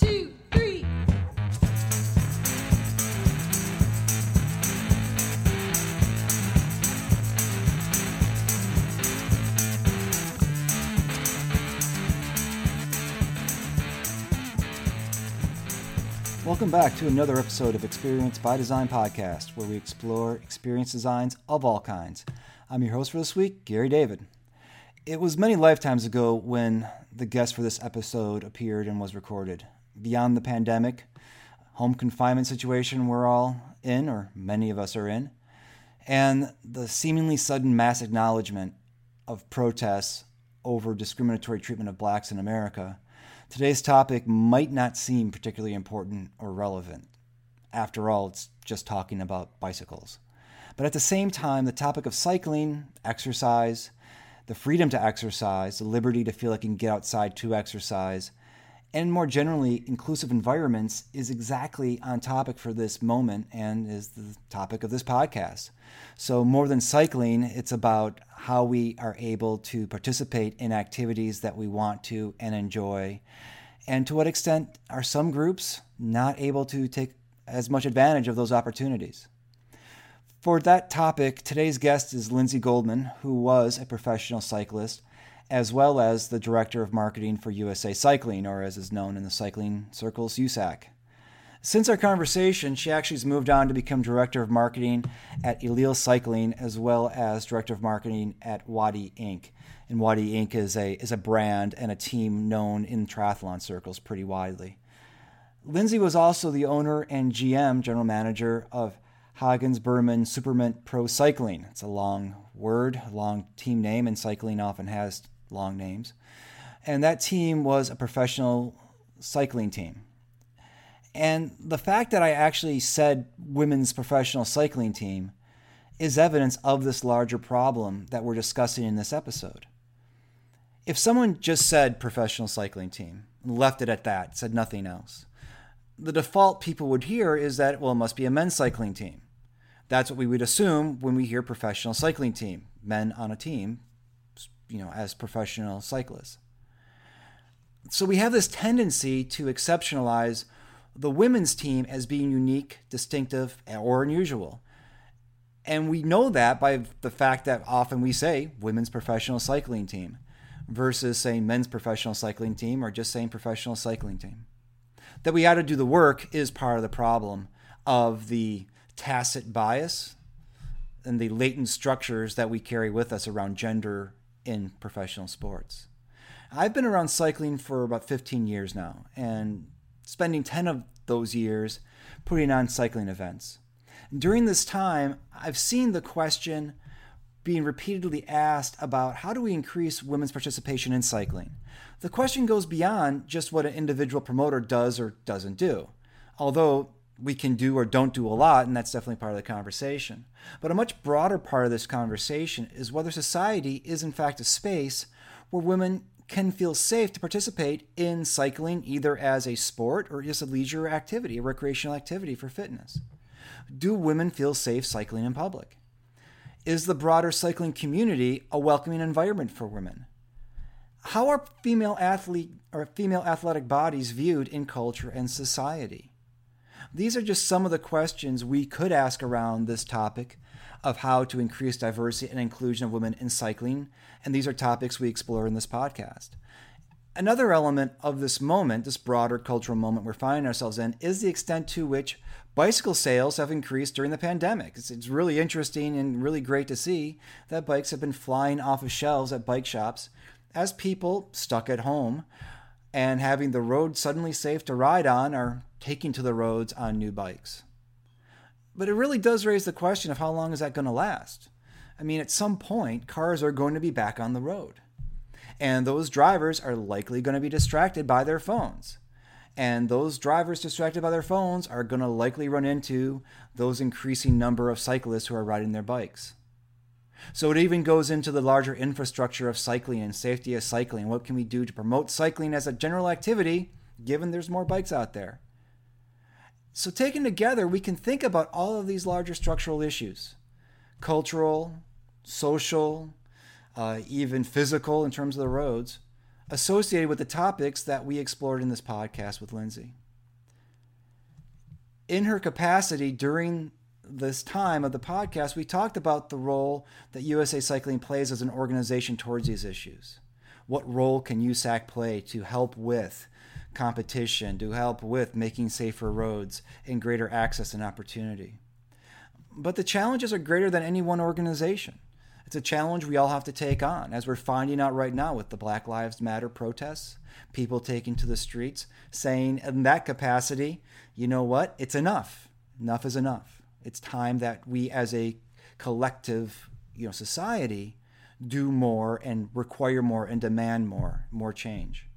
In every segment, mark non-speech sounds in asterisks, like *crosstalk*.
two, three. Welcome back to another episode of Experience by Design podcast, where we explore experience designs of all kinds. I'm your host for this week, Gary David. It was many lifetimes ago when the guest for this episode appeared and was recorded. Beyond the pandemic, home confinement situation we're all in, or many of us are in, and the seemingly sudden mass acknowledgement of protests over discriminatory treatment of blacks in America, today's topic might not seem particularly important or relevant. After all, it's just talking about bicycles. But at the same time, the topic of cycling, exercise, the freedom to exercise, the liberty to feel like you can get outside to exercise, and more generally, inclusive environments is exactly on topic for this moment and is the topic of this podcast. So, more than cycling, it's about how we are able to participate in activities that we want to and enjoy, and to what extent are some groups not able to take as much advantage of those opportunities. For that topic, today's guest is Lindsay Goldman, who was a professional cyclist as well as the director of marketing for USA Cycling, or as is known in the cycling circles, USAC. Since our conversation, she actually has moved on to become director of marketing at Eliel Cycling, as well as director of marketing at Wattie Ink. And Wattie Ink. is a is a brand and a team known in triathlon circles pretty widely. Lindsay was also the owner and GM, general manager of Hagens Berman Supermint Pro Cycling. It's a long word, long team name, and cycling often has long names. And that team was a professional cycling team. And the fact that I actually said women's professional cycling team is evidence of this larger problem that we're discussing in this episode. If someone just said professional cycling team, left it at that, said nothing else, the default people would hear is that, well, it must be a men's cycling team. That's what we would assume when we hear professional cycling team, men on a team, you know, as professional cyclists. So we have this tendency to exceptionalize the women's team as being unique, distinctive, or unusual. And we know that by the fact that often we say women's professional cycling team versus saying men's professional cycling team or just saying professional cycling team. That we ought to do the work is part of the problem of the tacit bias and the latent structures that we carry with us around gender in professional sports. I've been around cycling for about 15 years now and spending 10 of those years putting on cycling events. During this time, I've seen the question being repeatedly asked about how do we increase women's participation in cycling. The question goes beyond just what an individual promoter does or doesn't do. Although we can do or don't do a lot, and that's definitely part of the conversation. But a much broader part of this conversation is whether society is, in fact, a space where women can feel safe to participate in cycling either as a sport or just a leisure activity, a recreational activity for fitness. Do women feel safe cycling in public? Is the broader cycling community a welcoming environment for women? How are female athlete or female athletic bodies viewed in culture and society? These are just some of the questions we could ask around this topic of how to increase diversity and inclusion of women in cycling, and these are topics we explore in this podcast. Another element of this moment, this broader cultural moment we're finding ourselves in, is the extent to which bicycle sales have increased during the pandemic. It's, it's, really interesting and really great to see that bikes have been flying off of shelves at bike shops as people stuck at home and having the road suddenly safe to ride on are taking to the roads on new bikes. But it really does raise the question of how long is that going to last? I mean, at some point, cars are going to be back on the road. And those drivers are likely going to be distracted by their phones. And those drivers distracted by their phones are going to likely run into those increasing number of cyclists who are riding their bikes. So it even goes into the larger infrastructure of cycling and safety of cycling. What can we do to promote cycling as a general activity, given there's more bikes out there? So, taken together, we can think about all of these larger structural issues cultural, social, uh, even physical in terms of the roads associated with the topics that we explored in this podcast with Lindsay. In her capacity during this time of the podcast, we talked about the role that USA Cycling plays as an organization towards these issues. What role can USAC play to help with competition, to help with making safer roads and greater access and opportunity? But the challenges are greater than any one organization. It's a challenge we all have to take on, as we're finding out right now with the Black Lives Matter protests, people taking to the streets, saying in that capacity, you know what, it's enough. Enough is enough. It's time that we as a collective, you know, society do more and require more and demand more, more change.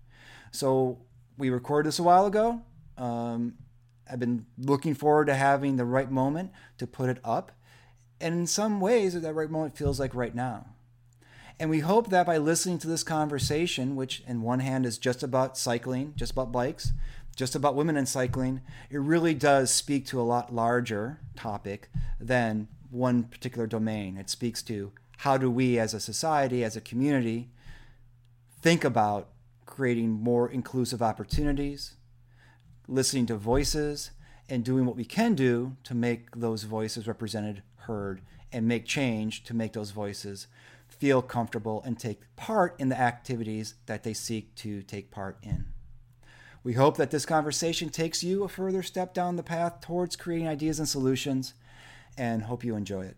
So we recorded this a while ago. Um, I've been looking forward to having the right moment to put it up and in some ways, that right moment feels like right now. And we hope that by listening to this conversation, which in one hand is just about cycling, just about bikes, just about women in cycling, it really does speak to a lot larger topic than one particular domain. It speaks to how do we as a society, as a community, think about creating more inclusive opportunities, listening to voices, and doing what we can do to make those voices represented heard and make change to make those voices feel comfortable and take part in the activities that they seek to take part in. We hope that this conversation takes you a further step down the path towards creating ideas and solutions and hope you enjoy it.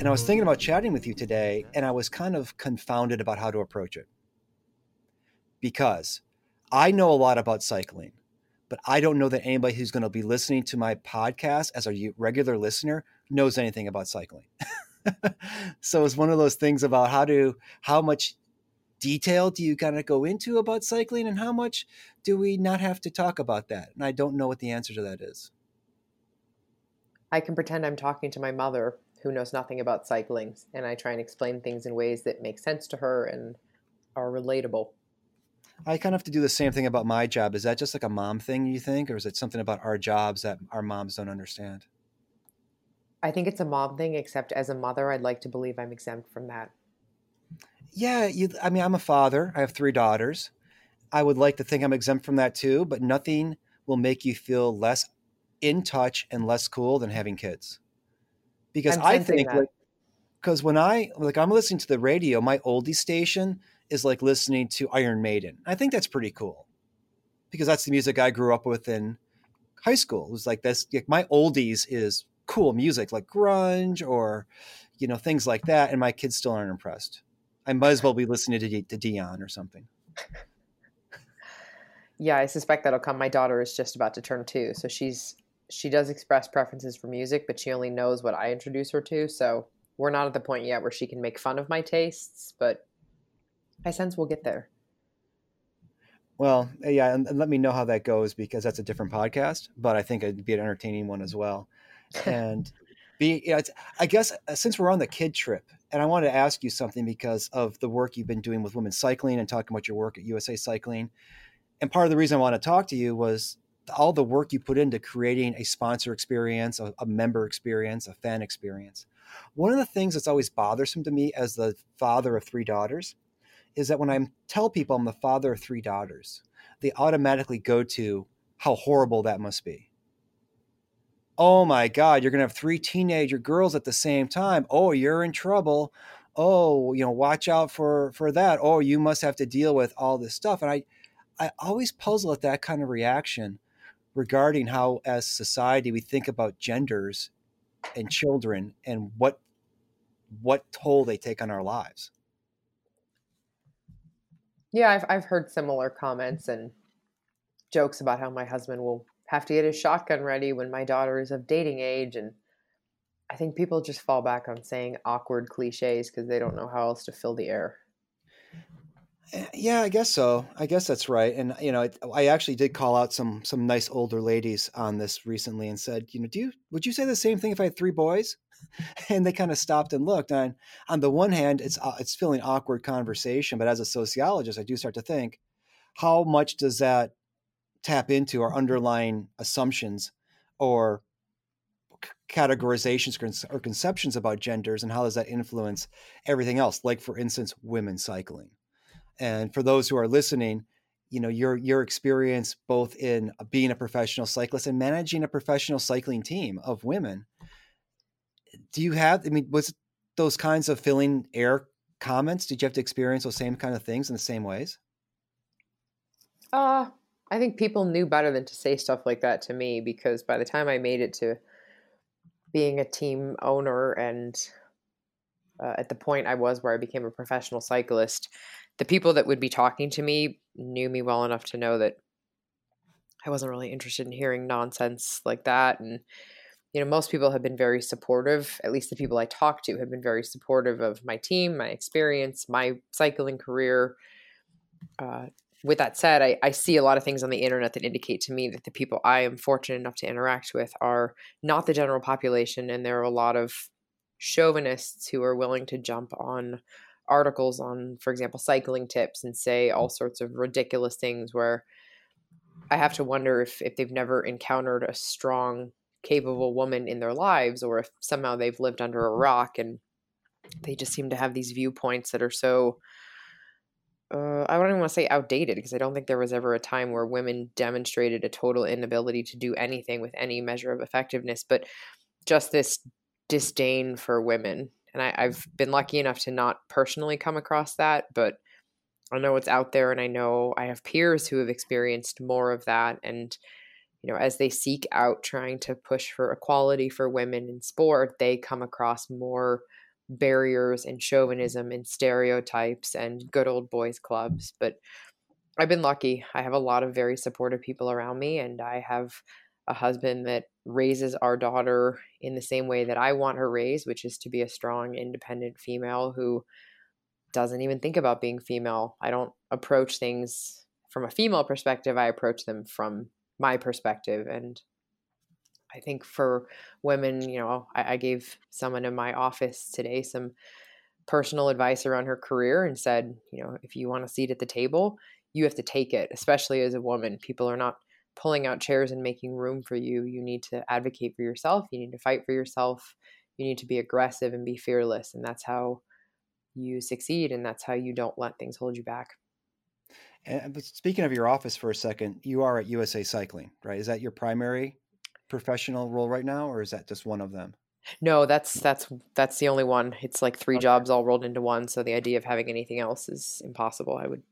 And I was thinking about chatting with you today, and I was kind of confounded about how to approach it. Because I know a lot about cycling, but I don't know that anybody who's going to be listening to my podcast as a regular listener knows anything about cycling. *laughs* so it's one of those things about how to how much detail do you kind of go into about cycling and how much do we not have to talk about that? And I don't know what the answer to that is. I can pretend I'm talking to my mother who knows nothing about cycling, and I try and explain things in ways that make sense to her and are relatable. I kind of have to do the same thing about my job. Is that just like a mom thing, you think, or is it something about our jobs that our moms don't understand? I think it's a mom thing, except as a mother, I'd like to believe I'm exempt from that. Yeah, you, I mean, I'm a father. I have three daughters. I would like to think I'm exempt from that too, but nothing will make you feel less in touch and less cool than having kids because I think that. like because when I like I'm listening to the radio, my oldie station is like listening to Iron Maiden. I think that's pretty cool because that's the music I grew up with in high school. It was like this. Like my oldies is cool music like grunge or you know things like that, and my kids still aren't impressed. I might as well be listening to, to Dion or something. *laughs* yeah, I suspect that'll come. My daughter is just about to turn two, so she's she does express preferences for music, but she only knows what I introduce her to. So we're not at the point yet where she can make fun of my tastes, but I sense we'll get there. Well, yeah, and, let me know how that goes because that's a different podcast, but I think it'd be an entertaining one as well. *laughs* And be, yeah, I guess uh, since we're on the kid trip, and I wanted to ask you something because of the work you've been doing with women's cycling and talking about your work at USA Cycling. And part of the reason I want to talk to you was all the work you put into creating a sponsor experience, a, a, member experience, a fan experience. One of the things that's always bothersome to me as the father of three daughters is that when I tell people I'm the father of three daughters, they automatically go to how horrible that must be. Oh my God, you're going to have three teenager girls at the same time. Oh, you're in trouble. Oh, you know, watch out for for that. Oh, you must have to deal with all this stuff. And I, I always puzzle at that kind of reaction regarding how, as society, we think about genders and children and what what toll they take on our lives. Yeah, I've I've heard similar comments and jokes about how my husband will have to get his shotgun ready when my daughter is of dating age and I think people just fall back on saying awkward cliches because they don't know how else to fill the air. Eh, yeah, I guess so. I guess that's right. And you know, I actually did call out some some nice older ladies on this recently and said, you know, do you would you say the same thing if I had three boys? *laughs* And they kind of stopped and looked. And on the one hand, it's uh, it's feeling awkward conversation, but as a sociologist, I do start to think, how much does that tap into our underlying assumptions or categorizations or conceptions about genders and how does that influence everything else like for instance women cycling. And for those who are listening you know your your experience both in being a professional cyclist and managing a professional cycling team of women do you have i mean was those kinds of filling air comments? Did you have to experience those same kind of things in the same ways? Uh i think people knew better than to say stuff like that to me because by the time i made it to being a team owner and uh, at the point I was where I became a professional cyclist, the people that would be talking to me knew me well enough to know that I wasn't really interested in hearing nonsense like that. And, you know, most people have been very supportive, at least the people I talk to have been very supportive of my team, my experience, my cycling career. Uh, with that said, I, I see a lot of things on the internet that indicate to me that the people I am fortunate enough to interact with are not the general population, and there are a lot of chauvinists who are willing to jump on articles on, for example, cycling tips and say all mm. sorts of ridiculous things where I have to wonder if, if they've never encountered a strong, capable woman in their lives or if somehow they've lived under a mm. rock and they just seem to have these viewpoints that are so uh, I don't even want to say outdated because I don't think there was ever a time where women demonstrated a total inability to do anything with any measure of effectiveness, but just this disdain for women. And I, I've been lucky enough to not personally come across that, but I know it's out there, and I know I have peers who have experienced more of that. And you know, as they seek out trying to push for equality for women in sport, they come across more barriers and chauvinism and stereotypes and good old boys clubs. But I've been lucky. I have a lot of very supportive people around me, and I have a husband that raises our daughter in the same way that I want her raised, which is to be a strong, independent female who doesn't even think about being female. I don't approach things from a female perspective, I approach them from my perspective. And I think for women, you know, I, I gave someone in my office today some personal advice around her career and said, you know, if you want a seat at the table, you have to take it, especially as a woman. People are not pulling out chairs and making room for you. You need to advocate for yourself. You need to fight for yourself. You need to be aggressive and be fearless. And that's how you succeed. And that's how you don't let things hold you back. And speaking of your office for a second, you are at USA Cycling, right? Is that your primary professional role right now, or is that just one of them? No, that's that's that's the only one. It's like three okay. jobs all rolled into one. So the idea of having anything else is impossible. I would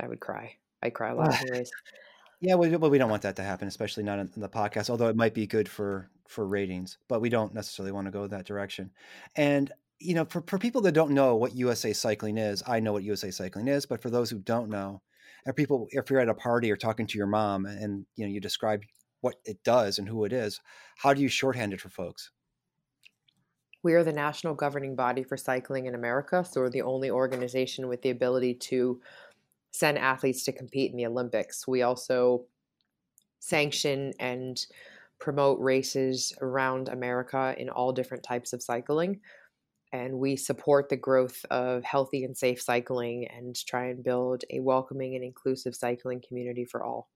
I would cry. I cry a lot ah. anyways. Yeah, well, we don't want that to happen, especially not in the podcast. Although it might be good for for ratings, but we don't necessarily want to go that direction. And you know, for for people that don't know what USA Cycling is, I know what USA Cycling is, but for those who don't know, and people, if you're at a party or talking to your mom, and you know, you describe what it does and who it is. How do you shorthand it for folks? We are the national governing body for cycling in America, so we're the only organization with the ability to send athletes to compete in the Olympics. We also sanction and promote races around America in all different types of cycling. And we support the growth of healthy and safe cycling and try and build a welcoming and inclusive cycling community for all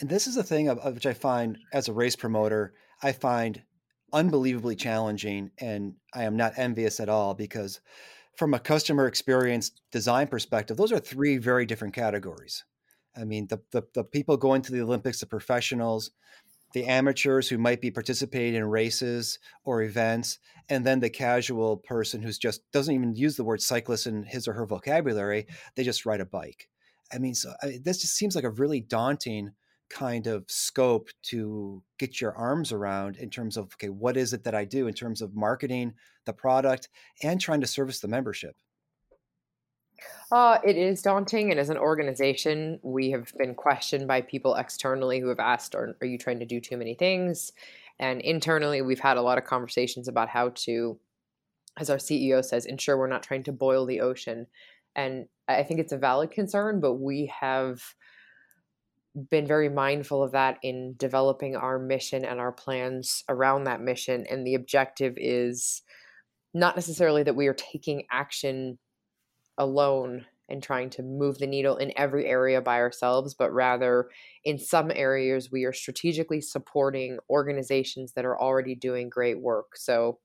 and this is a thing of, of which I find as a race promoter, I find unbelievably challenging, and I am not envious at all because, from a customer experience design perspective, those are three very different categories. I mean, the the, the people going to the Olympics, the professionals, the amateurs who might be participating in races or events, and then the casual person who's just doesn't even use the word cyclist in his or her vocabulary. They just ride a bike. I mean, so I, this just seems like a really daunting kind of scope to get your arms around in terms of okay what is it that i do in terms of marketing the product and trying to service the membership? Uh, it is daunting and as an organization. We have been questioned by people externally who have asked are, are you trying to do too many things? And internally we've had a lot of conversations about how to as our ceo says ensure we're not trying to boil the ocean. And i think it's a valid concern but we have been very mindful of that in developing our mission and our plans around that mission. And the objective is not necessarily that we are taking action alone and trying to move the needle in every area by ourselves, but rather in some areas we are strategically supporting organizations that are already doing great work. So,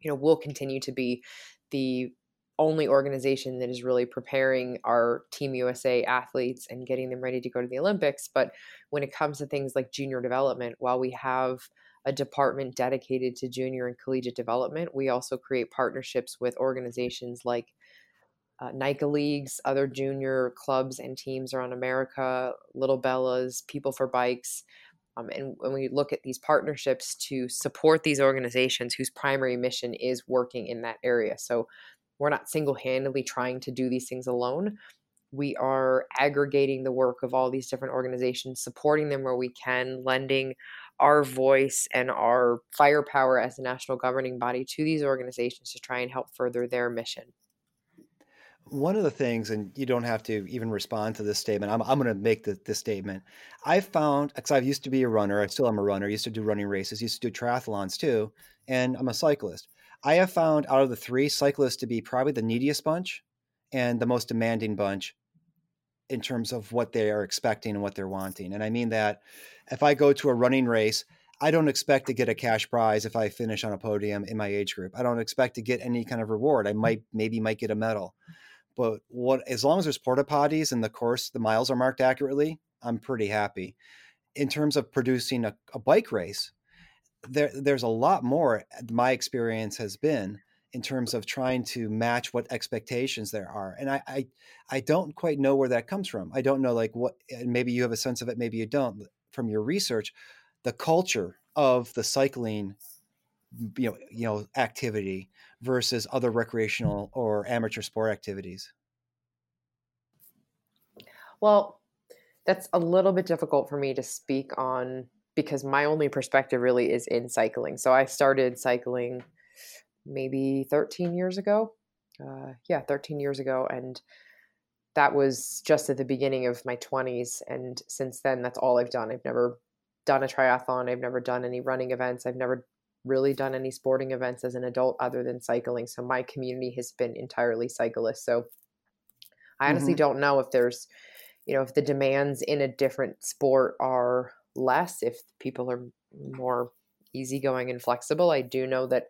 you know, we'll continue to be the only organization that is really preparing our Team USA athletes and getting them ready to go to the Olympics. But when it comes to things like junior development, while we have a department dedicated to junior and collegiate development, we also create partnerships with organizations like uh, NICA leagues, other junior clubs and teams around America, Little Bellas, People for Bikes. Um, and when we look at these partnerships to support these organizations whose primary mission is working in that area. So we're not single handedly trying to do these things alone. We are aggregating the work of all these different organizations, supporting them where we can, lending our voice and our firepower as a national governing body to these organizations to try and help further their mission. One of the things, and you don't have to even respond to this statement, I'm, I'm going to make the, this statement. I found, because I used to be a runner, I still am a runner, I used to do running races, used to do triathlons too, and I'm a cyclist. I have found out of the three cyclists to be probably the neediest bunch and the most demanding bunch in terms of what they are expecting and what they're wanting. And I mean that if I go to a running race, I don't expect to get a cash prize if I finish on a podium in my age group. I don't expect to get any kind of reward. I might maybe might get a medal. But what as long as there's porta potties and the course the miles are marked accurately, I'm pretty happy. In terms of producing a, a bike race, there there's a lot more my experience has been in terms of trying to match what expectations there are and I, I i don't quite know where that comes from. I don't know like what maybe you have a sense of it maybe you don't from your research the culture of the cycling you know you know activity versus other recreational or amateur sport activities. Well that's a little bit difficult for me to speak on because my only perspective really is in cycling. So I started cycling maybe 13 years ago. Uh, yeah, 13 years ago. And that was just at the beginning of my 20s. And since then, that's all I've done. I've never done a triathlon, I've never done any running events, I've never really done any sporting events as an adult other than cycling. So my community has been entirely cyclist. So I honestly mm-hmm. don't know if there's, you know, if the demands in a different sport are less if people are more easygoing and flexible. I do know that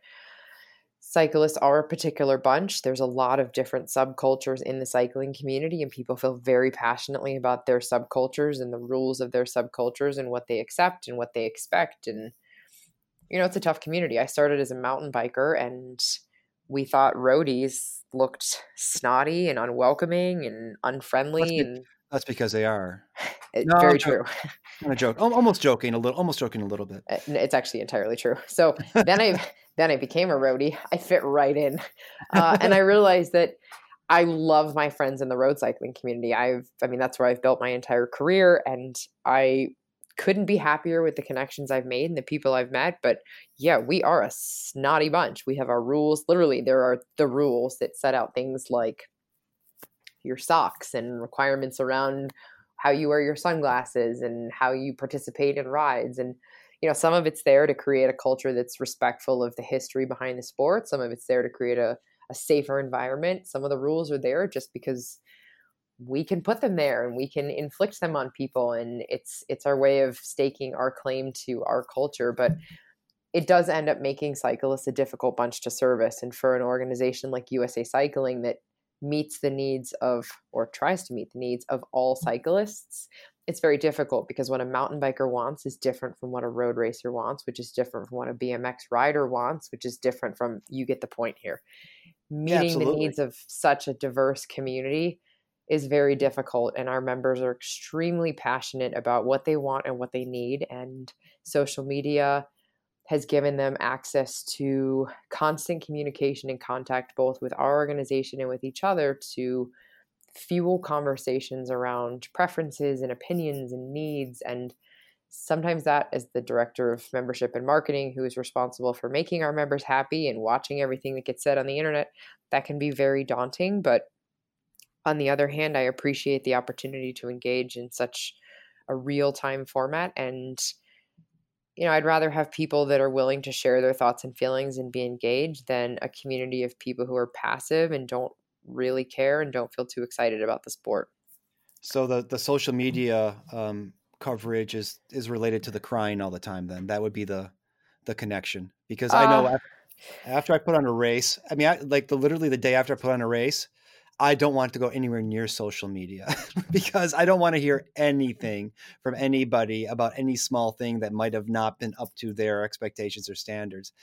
cyclists are a particular bunch. There's a lot of different subcultures in the cycling community, and people feel very passionately about their subcultures and the rules of their subcultures and what they accept and what they expect. And, you know, it's a tough community. I started as a mountain biker, and we thought roadies looked snotty and unwelcoming and unfriendly. and that's because they are. It's no, very true. Kind of joke, almost joking a little, almost joking a little bit. Uh, it's actually entirely true. So *laughs* then I then I became a roadie. I fit right in, uh, and I realized that I love my friends in the road cycling community. I've, I mean, that's where I've built my entire career, and I couldn't be happier with the connections I've made and the people I've met. But yeah, we are a snotty bunch. We have our rules. Literally, there are the rules that set out things like your socks and requirements around how you wear your sunglasses and how you participate in rides. And you know some of it's there to create a culture that's respectful of the history behind the sport. Some of it's there to create a, a safer environment. Some of the rules are there just because we can put them there and we can inflict them on people. And it's it's our way of staking our claim to our culture. But it does end up making cyclists a difficult bunch to service. And for an organization like USA Cycling that meets the needs of or tries to meet the needs of all mm-hmm. cyclists it's very difficult because what a mountain biker wants is different from what a road racer wants which is different from what a bmx rider wants which is different from you get the point here. Meeting yeah, the needs of such a diverse community is very difficult and our members are extremely passionate about what they want and what they need and social media has given them access to constant communication and contact both with our organization and with each other to fuel conversations around preferences and opinions and needs. And sometimes that as the director of membership and marketing who is responsible for making our members happy and watching everything that gets said on the internet that can be very daunting. But on the other hand i appreciate the opportunity to engage in such a real time format and you know, I'd rather have people that are willing to share their thoughts and feelings and be engaged than a community of people who are passive and don't really care and don't feel too excited about the sport. So the the social media um, coverage is is related to the crying all the time. Then that would be the the connection because I know uh, after, after, I put on a race, I mean, I, like the literally the day after I put on a race, I don't want to go anywhere near social media *laughs* because I don't want to hear anything from anybody about any small thing that might have not been up to their expectations or standards.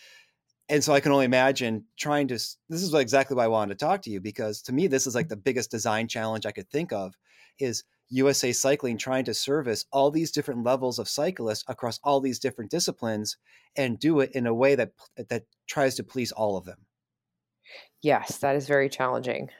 And so I can only imagine trying to. This is exactly why I wanted to talk to you because to me, this is like the biggest design challenge I could think of is USA Cycling trying to service all these different levels of cyclists across all these different disciplines and do it in a way that that tries to please all of them. Yes, that is very challenging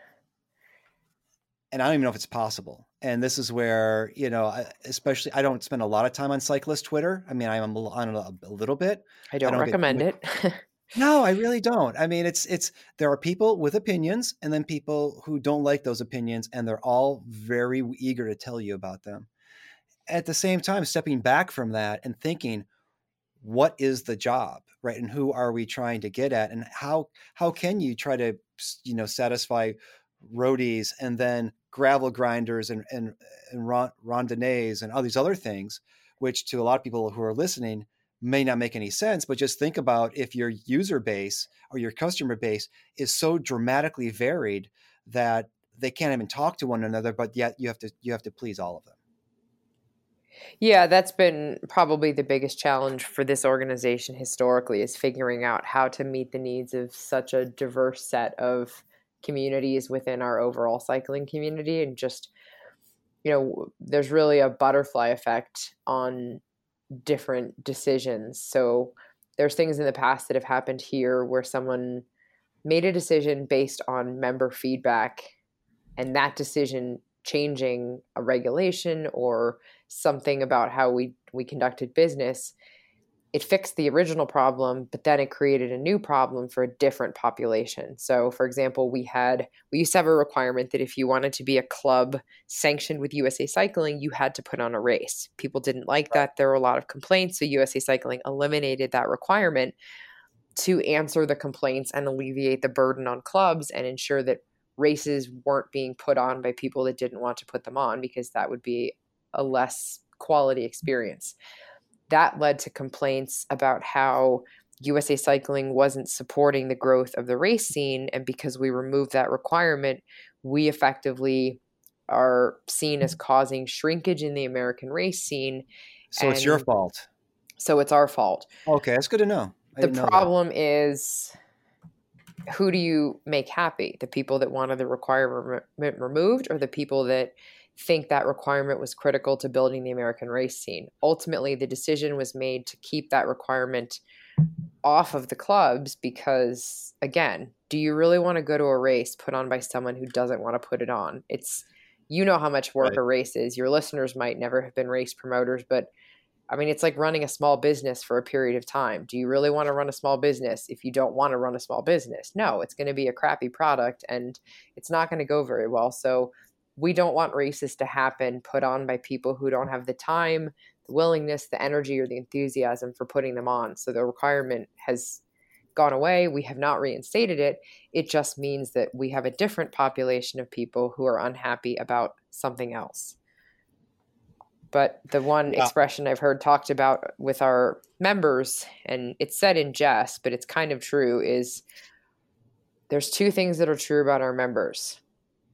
and I don't even know if it's possible. And this is where you know, especially I don't spend a lot of time on cyclist Twitter. I mean, I'm on a, a little bit. I don't, I don't recommend it. *laughs* no, I really don't. I mean, it's it's there are people with opinions, and then people who don't like those opinions, and they're all very eager to tell you about them. At the same time, stepping back from that and thinking, what is the job, right? And who are we trying to get at, and how how can you try to you know satisfy roadies and then gravel grinders and and, and randonnées and all these other things, which to a lot of people who are listening may not make any sense. But just think about if your user base or your customer base is so dramatically varied that they can't even talk to one another, but yet you have to you have to please all of them. Yeah, that's been probably the biggest challenge for this organization historically is figuring out how to meet the needs of such a diverse set of communities within our overall cycling community and just you know there's really a butterfly effect on different decisions. So there's things in the past that have happened here where someone made a decision based on member feedback and that decision changing a regulation or something about how we we conducted business it fixed the original problem, but then it created a new problem for a different population. So, for example, we had we used to have a requirement that if you wanted to be a club sanctioned with USA Cycling, you had to put on a race. People didn't like that. There were a lot of complaints, so USA Cycling eliminated that requirement to answer the complaints and alleviate the burden on clubs and ensure that races weren't being put on by people that didn't want to put them on because that would be a less quality experience that led to complaints about how USA Cycling wasn't supporting the growth of the race scene. And because we removed that requirement, we effectively are seen as causing shrinkage in the American race scene. So it's your fault. So it's our fault. Okay, that's good to know. I the problem know is who do you make happy? The people that wanted the requirement removed or the people that think that requirement was critical to building the American race scene. Ultimately, the decision was made to keep that requirement off of the clubs because, again, do you really want to go to a race put on by someone who doesn't want to put it on? It's, you know, how much work right. a race is. Your listeners might never have been race promoters, but I mean, it's like running a small business for a period of time. Do you really want to run a small business if you don't want to run a small business? No, it's going to be a crappy product and it's not going to go very well. So, we don't want races to happen put on by people who don't have the time, the willingness, the energy, or the enthusiasm for putting them on. So the requirement has gone away. We have not reinstated it. It just means that we have a different population of people who are unhappy about something else. But the one yeah. expression I've heard talked about with our members, and it's said in jest, but it's kind of true, is there's two things that are true about our members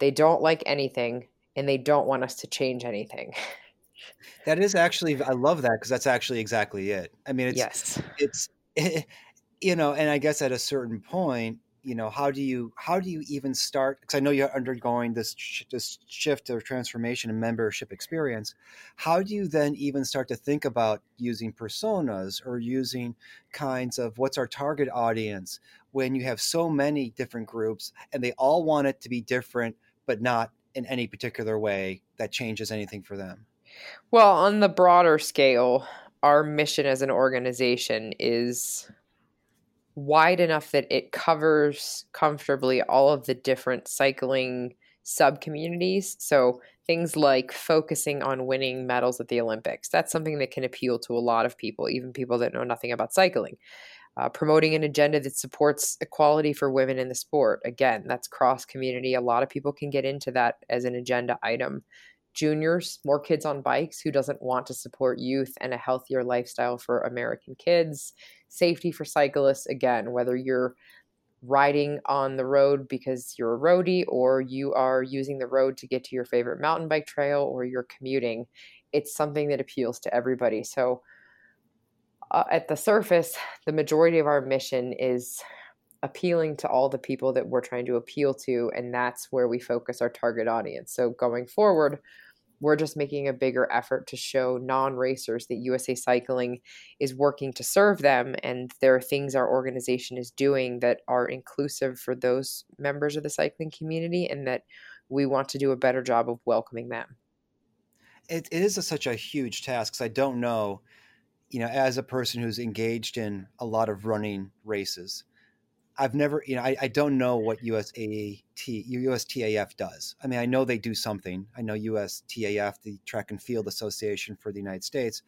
they don't like anything and they don't want us to change anything. *laughs* That is actually I love that because that's actually exactly it. I mean, it's yes. it's it, *laughs* you know, and I guess at a certain point, you know, how do you how do you even start? Because I know you're undergoing this this shift or transformation in membership experience. How do you then even start to think about using personas or using kinds of what's our target audience when you have so many different groups and they all want it to be different but not in any particular way that changes anything for them. Well, on the broader scale, our mission as an organization is wide enough that it covers comfortably all of the different cycling sub communities. So things like focusing on winning medals at the Olympics. That's something that can appeal to a lot of people, even people that know nothing about cycling. Uh, promoting an agenda that supports equality for women in the sport. Again, that's cross community. A lot of people can get into that as an agenda item. Juniors, more kids on bikes. Who doesn't want to support youth and a healthier lifestyle for American kids? Safety for cyclists. Again, whether you're riding on the road because you're a roadie or you are using the road to get to your favorite mountain bike trail or you're commuting, it's something that appeals to everybody. So, uh, at the surface, the majority of our mission is appealing to all the people that we're trying to appeal to, and that's where we focus our target audience. So, going forward, we're just making a bigger effort to show non racers that USA Cycling is working to serve them, and there are things our organization is doing that are inclusive for those members of the cycling community, and that we want to do a better job of welcoming them. it, it is a, such a huge task because I don't know you know, as a person who's engaged in a lot of running races, I've never, you know, I, I don't know what USAT, USTAF does. I mean, I know they do something. I know USTAF, the Track and Field Association for the United States,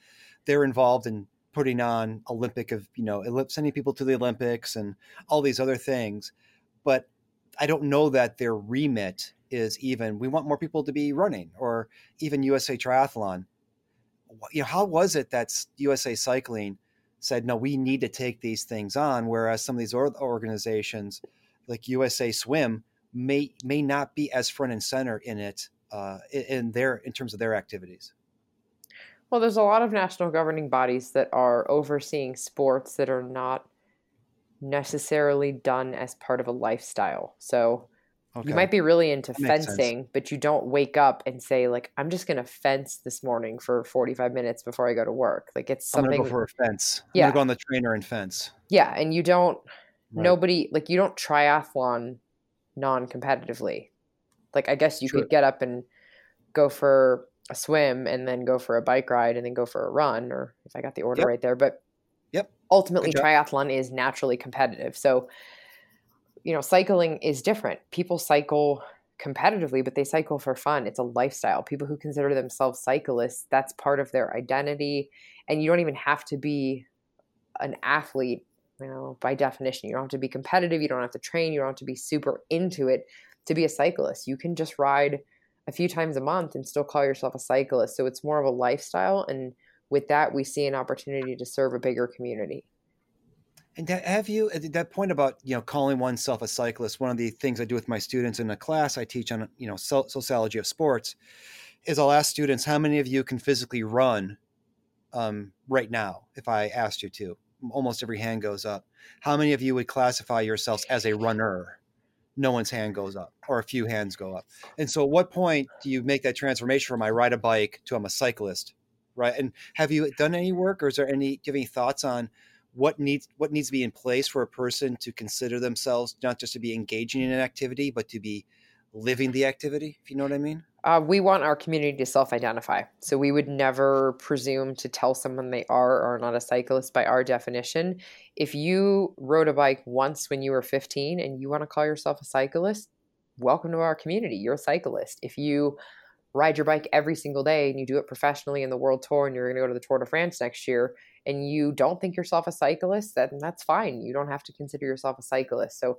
they're involved in putting on Olympic of, you know, sending people to the Olympics and all these other things. But I don't know that their remit is even, we want more people to be running or even USA Triathlon you know, how was it that USA Cycling said, no, we need to take these things on, whereas some of these organizations, like USA Swim, may may not be as front and center in it uh, in their in terms of their activities. Well, there's a lot of national governing bodies that are overseeing sports that are not necessarily done as part of a lifestyle. So Okay. You might be really into fencing, but you don't wake up and say like, "I'm just going to fence this morning for 45 minutes before I go to work." Like it's something. I'm going go for a fence. I'm yeah. going to go on the trainer and fence. Yeah, and you don't. Right. Nobody like you don't triathlon non-competitively. Like I guess you could get up and go for a swim and then go for a bike ride and then go for a run, or if I got the order yep. right there. But yep, ultimately triathlon is naturally competitive. So you know, cycling is different. People cycle competitively, but they cycle for fun. It's a lifestyle. People who consider themselves cyclists, that's part of their identity. And you don't even have to be an athlete, you know, by definition. You don't have to be competitive. You don't have to train. You don't have to be super into it to be a cyclist. You can just ride a few times a month and still call yourself a cyclist. So it's more of a lifestyle. And with that, we see an opportunity to serve a bigger community. And have you at that point about you know calling oneself a cyclist? One of the things I do with my students in a class I teach on you know sociology of sports is I'll ask students how many of you can physically run um, right now if I asked you to. Almost every hand goes up. How many of you would classify yourselves as a runner? No one's hand goes up, or a few hands go up. And so, at what point do you make that transformation from I ride a bike to I'm a cyclist, right? And have you done any work, or is there any? Do you have any thoughts on? What needs what needs to be in place for a person to consider themselves not just to be engaging in an activity but to be living the activity if you know what i mean? Uh, we want our community to self-identify. So we would never presume to tell someone they are or are not a cyclist by our definition. If you rode a bike once when you were 15 and you want to call yourself a cyclist welcome to our community. You're a cyclist. If you ride your bike every single day and you do it professionally in the world tour and you're going to go to the tour de france next year and you don't think yourself a cyclist, then that's fine. You don't have to consider yourself a cyclist. So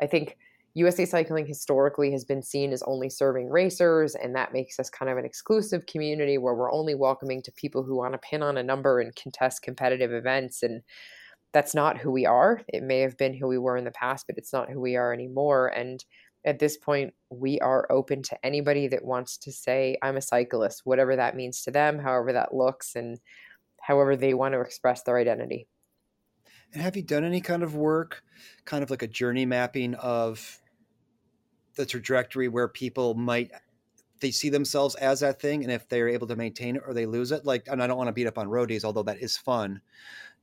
I think USA Cycling historically has been seen as only serving racers, and that makes us kind of an exclusive community where we're only welcoming to people who want to pin on a number and contest competitive events. And that's not who we are. It may have been who we were in the past, but it's not who we are anymore. And at this point, we are open to anybody that wants to say, I'm a cyclist, whatever that means to them, however that looks. And however they want to express their identity. And have you done any kind of work, kind of like a journey mapping of the trajectory where people might they see themselves as that thing, and if they're able to maintain it or they lose it? Like, and I don't want to beat up on roadies, although that is fun.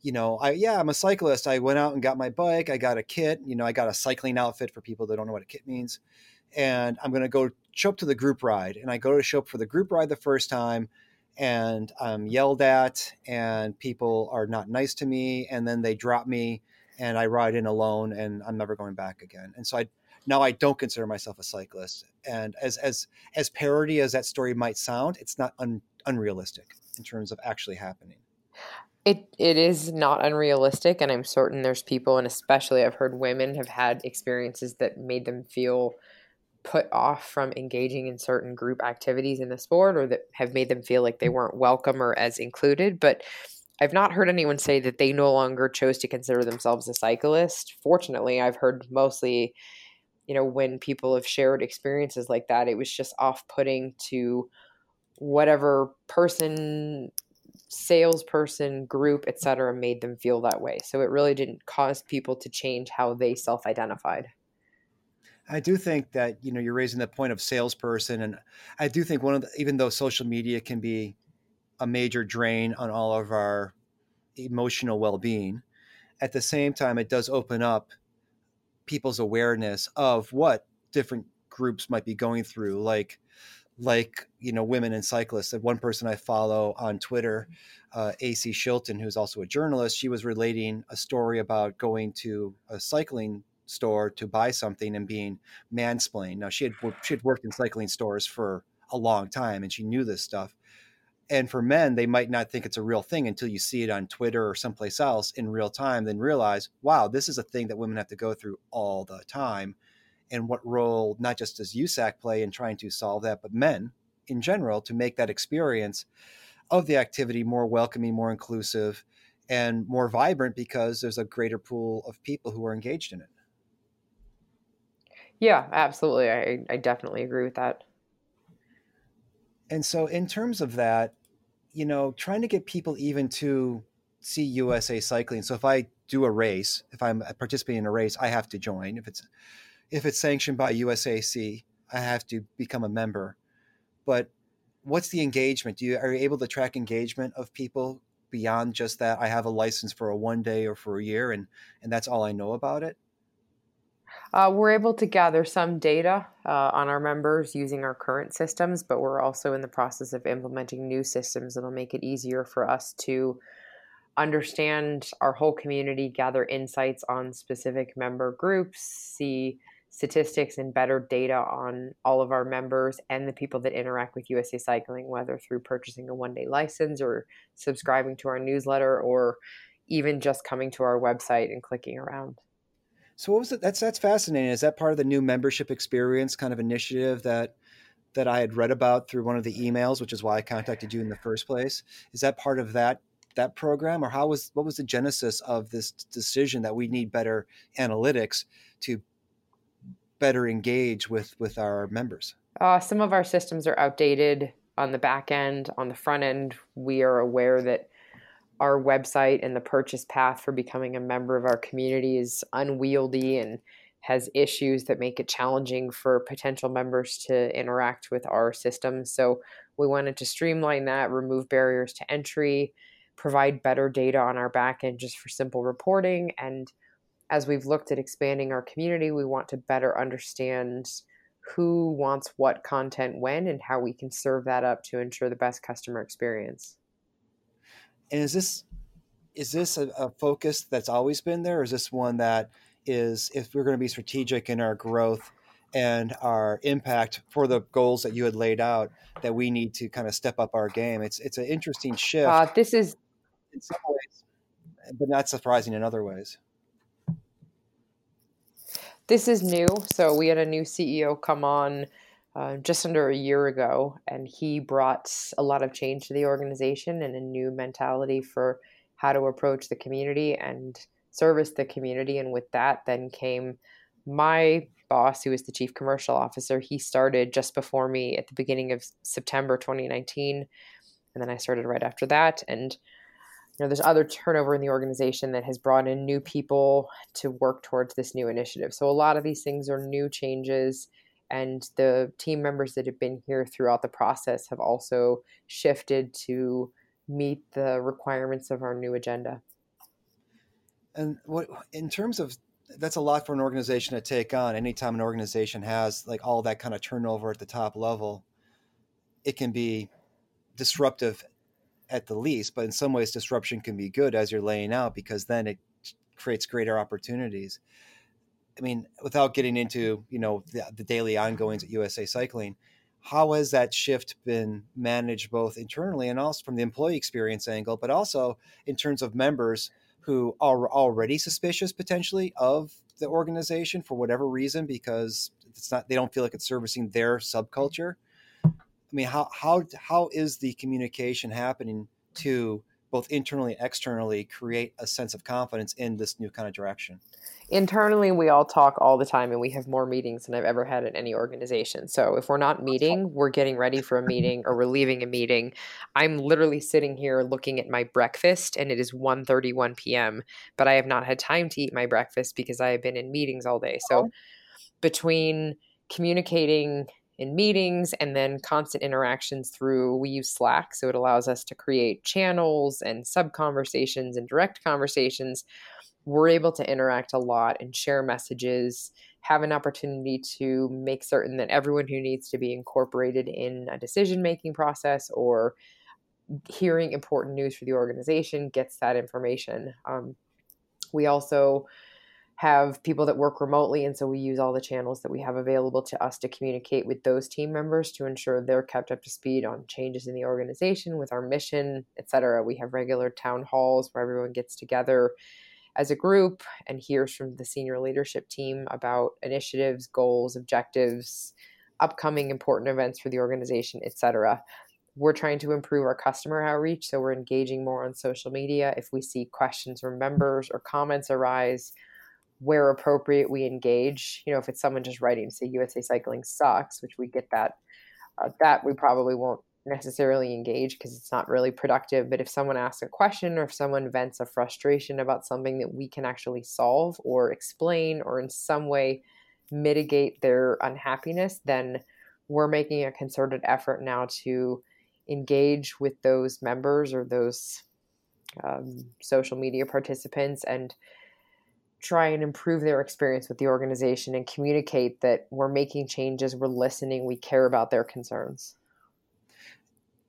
You know, I yeah, I'm a cyclist. I went out and got my bike. I got a kit. You know, I got a cycling outfit for people that don't know what a kit means, and I'm going to go show up to the group ride. And I go to show up for the group ride the first time and I'm yelled at and people are not nice to me and then they drop me and I ride in alone and I'm never going back again. And so I now I don't consider myself a cyclist. And as as as parody as that story might sound, it's not un, unrealistic in terms of actually happening. It it is not unrealistic, and I'm certain there's people, and especially I've heard women have had experiences that made them feel put off from engaging in certain group activities in the sport, or that have made them feel like they weren't welcome or as included. But I've not heard anyone say that they no longer chose to consider themselves a cyclist. Fortunately, I've heard mostly, you know, when people have shared experiences like that, it was just off putting to whatever person salesperson, group, etc., made them feel that way. So it really didn't cause people to change how they self identified. I do think that you know you're raising the point of salesperson, and I do think one of the, even though social media can be a major drain on all of our emotional well-being, at the same time it does open up people's awareness of what different groups might be going through, like like you know women and cyclists. One person I follow on Twitter, uh, AC Shilton, who's also a journalist, she was relating a story about going to a cycling store to buy something and being mansplained. Now she had she had worked in cycling stores for a long time and she knew this stuff. And for men, they might not think it's a real thing until you see it on Twitter or someplace else in real time, then realize, wow, this is a thing that women have to go through all the time and what role not just does USAC play in trying to solve that, but men in general to make that experience of the activity more welcoming, more inclusive, and more vibrant because there's a greater pool of people who are engaged in it. Yeah, absolutely. I, I definitely agree with that. And so, in terms of that, you know, trying to get people even to see USA cycling. So, if I do a race, if I'm participating in a race, I have to join. If it's if it's sanctioned by USAC, I have to become a member. But what's the engagement? Do you are you able to track engagement of people beyond just that? I have a license for a one day or for a year, and and that's all I know about it. Uh, we're able to gather some data uh, on our members using our current systems, but we're also in the process of implementing new systems that'll make it easier for us to understand our whole community, gather insights on specific member groups, see statistics and better data on all of our members and the people that interact with USA Cycling, whether through purchasing a one day license or subscribing to our newsletter or even just coming to our website and clicking around. So what was it? That's that's fascinating. Is that part of the new membership experience kind of initiative that that I had read about through one of the emails, which is why I contacted you in the first place? Is that part of that that program, or how was what was the genesis of this decision that we need better analytics to better engage with with our members? Uh, some of our systems are outdated on the back end. On the front end, we are aware that our website and the purchase path for becoming a member of our community is unwieldy and has issues that make it challenging for potential members to interact with our system. So we wanted to streamline that, remove barriers to entry, provide better data on our back end just for simple reporting and as we've looked at expanding our community, we want to better understand who wants what content when and how we can serve that up to ensure the best customer experience. And is this is this a, a focus that's always been there, or is this one that is if we're going to be strategic in our growth and our impact for the goals that you had laid out, that we need to kind of step up our game? It's it's an interesting shift. Uh, this is in some ways, but not surprising in other ways. This is new. So we had a new CEO come on uh, just under a year ago, and he brought a lot of change to the organization and a new mentality for how to approach the community and service the community. And with that, then came my boss, who was the chief commercial officer. He started just before me at the beginning of September 2019. And then I started right after that. And you know, there's other turnover in the organization that has brought in new people to work towards this new initiative. So a lot of these things are new changes, and the team members that have been here throughout the process have also shifted to meet the requirements of our new agenda. And what, in terms of that's a lot for an organization to take on. Anytime an organization has like all that kind of turnover at the top level, it can be disruptive at the least, but in some ways, disruption can be good as you're laying out because then it creates greater opportunities. I mean, without getting into you know the, the daily ongoings at USA Cycling, how has that shift been managed both internally and also from the employee experience angle, but also in terms of members who are already suspicious potentially of the organization for whatever reason because it's not they don't feel like it's servicing their subculture. I mean, how how how is the communication happening to both internally and externally create a sense of confidence in this new kind of direction? Internally, we all talk all the time and we have more meetings than I've ever had at any organization. So if we're not meeting, we're getting ready for a *laughs* meeting or we're leaving a meeting. I'm literally sitting here looking at my breakfast and it is 1:31 p.m., but I have not had time to eat my breakfast because I have been in meetings all day. So oh. between communicating in meetings and then constant interactions through we use slack so it allows us to create channels and sub conversations and direct conversations. We're able to interact a lot and share messages have an opportunity to make certain that everyone who needs to be incorporated in a decision making process or hearing important news for the organization gets that information. Um, we also have people that work remotely and so we use all the channels that we have available to us to communicate with those team members to ensure they're kept up to speed on changes in the organization with our mission etc we have regular town halls where everyone gets together as a group and hears from the senior leadership team about initiatives goals objectives upcoming important events for the organization etc we're trying to improve our customer outreach so we're engaging more on social media. If we see questions from members or comments arise where appropriate we engage. You know if it's someone just writing say usa cycling sucks which we get that uh, that we probably won't necessarily engage because it's not really productive. But if someone asks a question or if someone vents a frustration about something that we can actually solve or explain or in some way mitigate their unhappiness then we're making a concerted effort now to engage with those members or those um, social media participants and try and improve their experience with the organization and communicate that we're making changes, we're listening, we care about their concerns.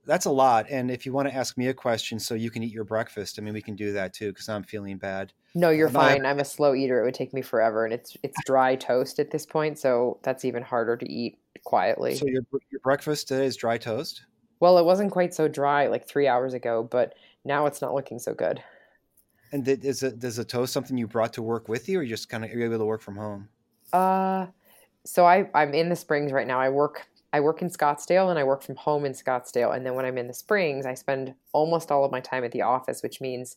That's a lot. And if you want to ask me a question so you can eat your breakfast, I mean, we can do that too because I'm feeling bad. No, you're um, fine. I'm a slow eater. It would take me forever, and it's it's dry toast at this point, so that's even harder to eat quietly. So your your breakfast today is dry toast. Well, it wasn't quite so dry like three hours ago, but now it's not looking so good. And is it does a toast something you brought to work with you, or you just kind of you're able to work from home? Uh, so I I'm in the Springs right now. I work I work in Scottsdale and I work from home in Scottsdale. And then when I'm in the Springs, I spend almost all of my time at the office, which means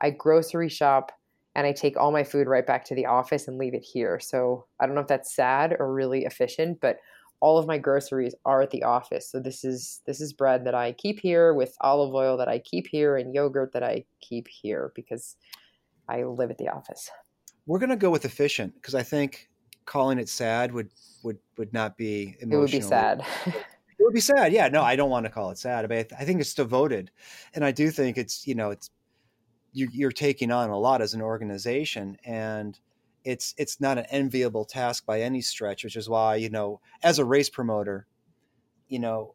I grocery shop and I take all my food right back to the office and leave it here. So I don't know if that's sad or really efficient, but all of my groceries are at the office. So this is this is bread that I keep here with olive oil that I keep here and yogurt that I keep here because I live at the office. We're gonna go with efficient because I think calling it sad would would would not be emotional. It would be sad. *laughs* it would be sad. Yeah, no, I don't want to call it sad, but I, th- I think it's devoted, and I do think it's you know it's you, you're taking on a lot as an organization and it's it's not an enviable task by any stretch, which is why you know as a race promoter, you know,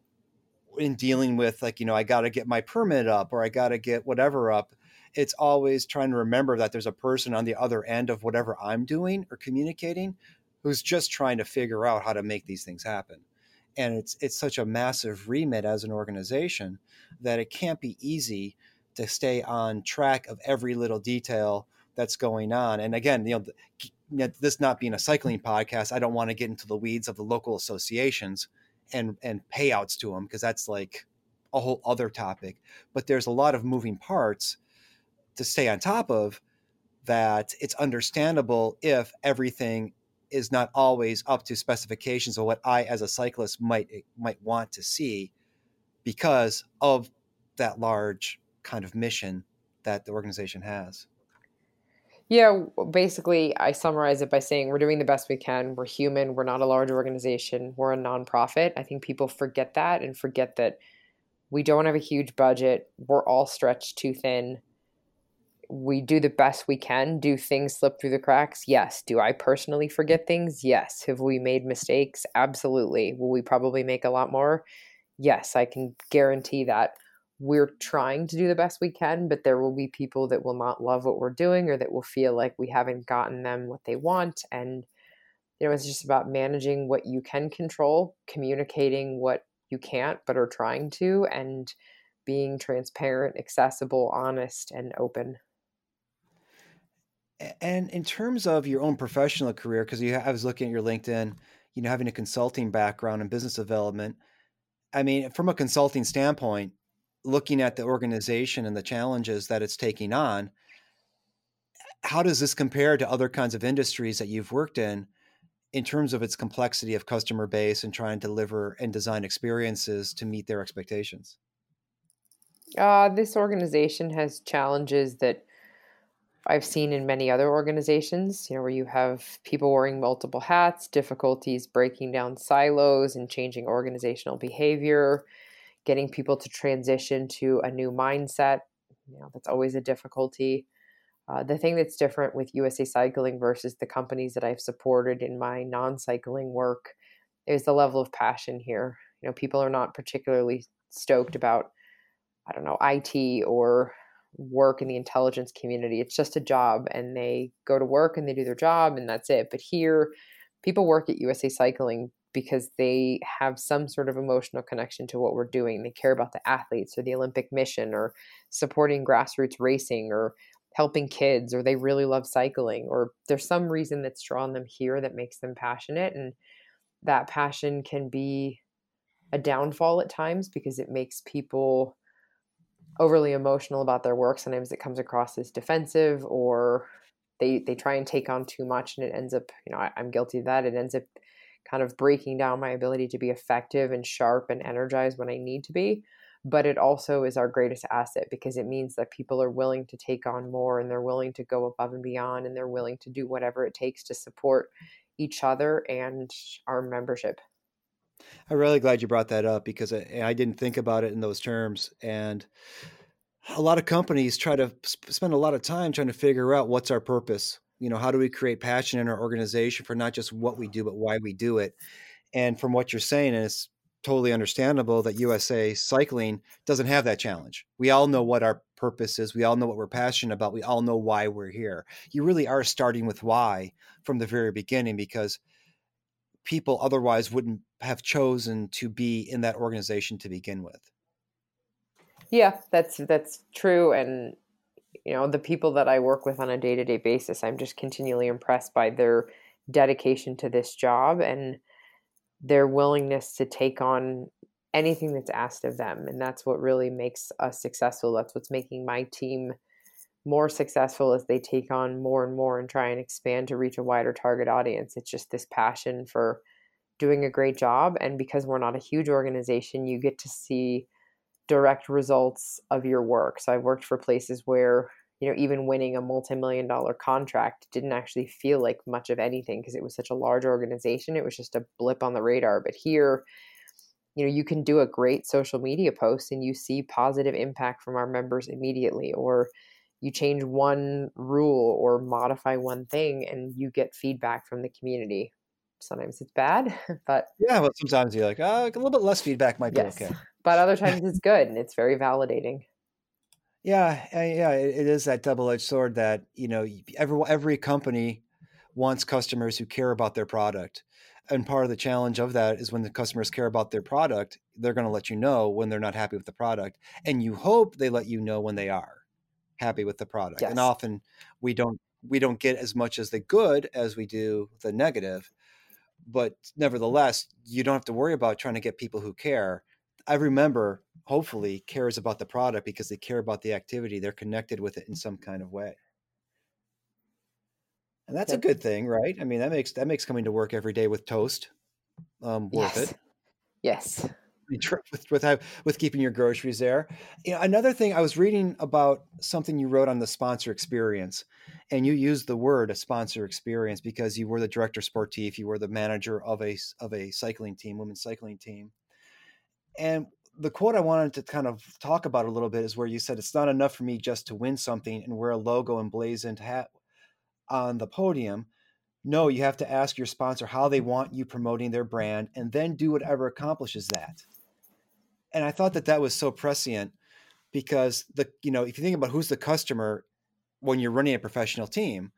in dealing with like you know I got to get my permit up or I got to get whatever up. It's always trying to remember that there's a person on the other end of whatever I'm doing or communicating who's just trying to figure out how to make these things happen. And it's it's such a massive remit as an organization that it can't be easy to stay on track of every little detail that's going on. And again, you know, this not being a cycling podcast, I don't want to get into the weeds of the local associations and and payouts to them because that's like a whole other topic. But there's a lot of moving parts to stay on top of that it's understandable if everything is not always up to specifications of what I as a cyclist might eh, might want to see because of that large kind of mission that the organization has. Yeah, basically, I summarize it by saying we're doing the best we can. We're human. We're not a large organization. We're a nonprofit. I think people forget that and forget that we don't have a huge budget. We're all stretched too thin. We do the best we can. Do things slip through the cracks? Yes. Do I personally forget things? Yes. Have we made mistakes? Absolutely. Will we probably make a lot more? Yes, I can guarantee that we're trying to do the best we can, but there will be people that will not love what we're doing or that will feel like we haven't gotten them what they want. And you know, it's just about managing what you can control, communicating what you can't but are trying to, and being transparent, accessible, honest, and open. And in terms of your own professional career, because I was looking at your LinkedIn, you know, having a consulting background in business development. I mean, from a consulting standpoint, looking at the organization and the challenges that it's taking on, how does this compare to other kinds of industries that you've worked in in terms of its complexity of customer base and trying to deliver and design experiences to meet their expectations? Uh, this organization has challenges that I've seen in many other organizations, you know, where you have people wearing multiple hats, difficulties breaking down silos and changing organizational behavior, getting people to transition to a new mindset. You know, that's always a difficulty. Uh, the thing that's different with USA Cycling versus the companies that I've supported in my non-cycling work is the level of passion here. You know, people are not particularly stoked about, I don't know, IT or work in the intelligence community. It's just a job and they go to work and they do their job and that's it. But here, people work at USA Cycling because they have some sort of emotional connection to what we're doing. They care about the athletes or the Olympic mission or supporting grassroots racing or helping kids or they really love cycling or there's some reason that's drawn them here that makes them passionate and that passion can be a downfall at times because it makes people overly emotional about their work sometimes it comes across as defensive or they they try and take on too much and it ends up you know I, i'm guilty of that it ends up kind of breaking down my ability to be effective and sharp and energized when i need to be but it also is our greatest asset because it means that people are willing to take on more and they're willing to go above and beyond and they're willing to do whatever it takes to support each other and our membership I'm really glad you brought that up because I, I, didn't think about it in those terms. And a lot of companies try to spend a lot of time trying to figure out what's our purpose. You know, how do we create passion in our organization for not just what we do, but why we do it? And from what you're saying, and it's totally understandable that USA Cycling doesn't have that challenge. We all know what our purpose is. We all know what we're passionate about. We all know why we're here. You really are starting with why from the very beginning because people otherwise wouldn't have chosen to be in that organization to begin with. Yeah, that's that's true and you know, the people that I work with on a day-to-day basis, I'm just continually impressed by their dedication to this job and their willingness to take on anything that's asked of them and that's what really makes us successful. That's what's making my team more successful as they take on more and more and try and expand to reach a wider target audience. It's just this passion for doing a great job. And because we're not a huge organization, you get to see direct results of your work. So I've worked for places where, you know, even winning a multi-million dollar contract didn't actually feel like much of anything because it was such a large organization. It was just a blip on the radar. But here, you know, you can do a great social media post and you see positive impact from our members immediately or you change one rule or modify one thing and you get feedback from the community. Sometimes it's bad, *laughs* but yeah, but sometimes you're like, oh, a little bit less feedback might be yes. okay. But other times it's good and it's very validating. Yeah, uh, yeah, it is that double-edged sword that you know every every company wants customers who care about their product, and part of the challenge of that is when the customers care about their product, they're going to let you know when they're not happy with the product, and you hope they let you know when they are happy with the product. Yes. And often we don't we don't get as much as the good as we do the negative. But nevertheless, you don't have to worry about trying to get people who care. I remember hopefully cares about the product because they care about the activity. They're connected with it in some kind of way. And that's a good thing, right? I mean, that makes that makes coming to work every day with toast um, worth yes. it. Yes *laughs* with with with keeping your groceries there. You know, another thing I was reading about something you wrote on the sponsor experience, and you used the word a sponsor experience because you were the director sportif, you were the manager of a of a cycling team, women's cycling team, and the quote I wanted to kind of talk about a little bit is where you said it's not enough for me just to win something and wear a logo emblazoned hat on the podium. No, you have to ask your sponsor how they want you promoting their brand and then do whatever accomplishes that and I thought that that was so prescient because the you know if you think about who's the customer when you're running a professional team,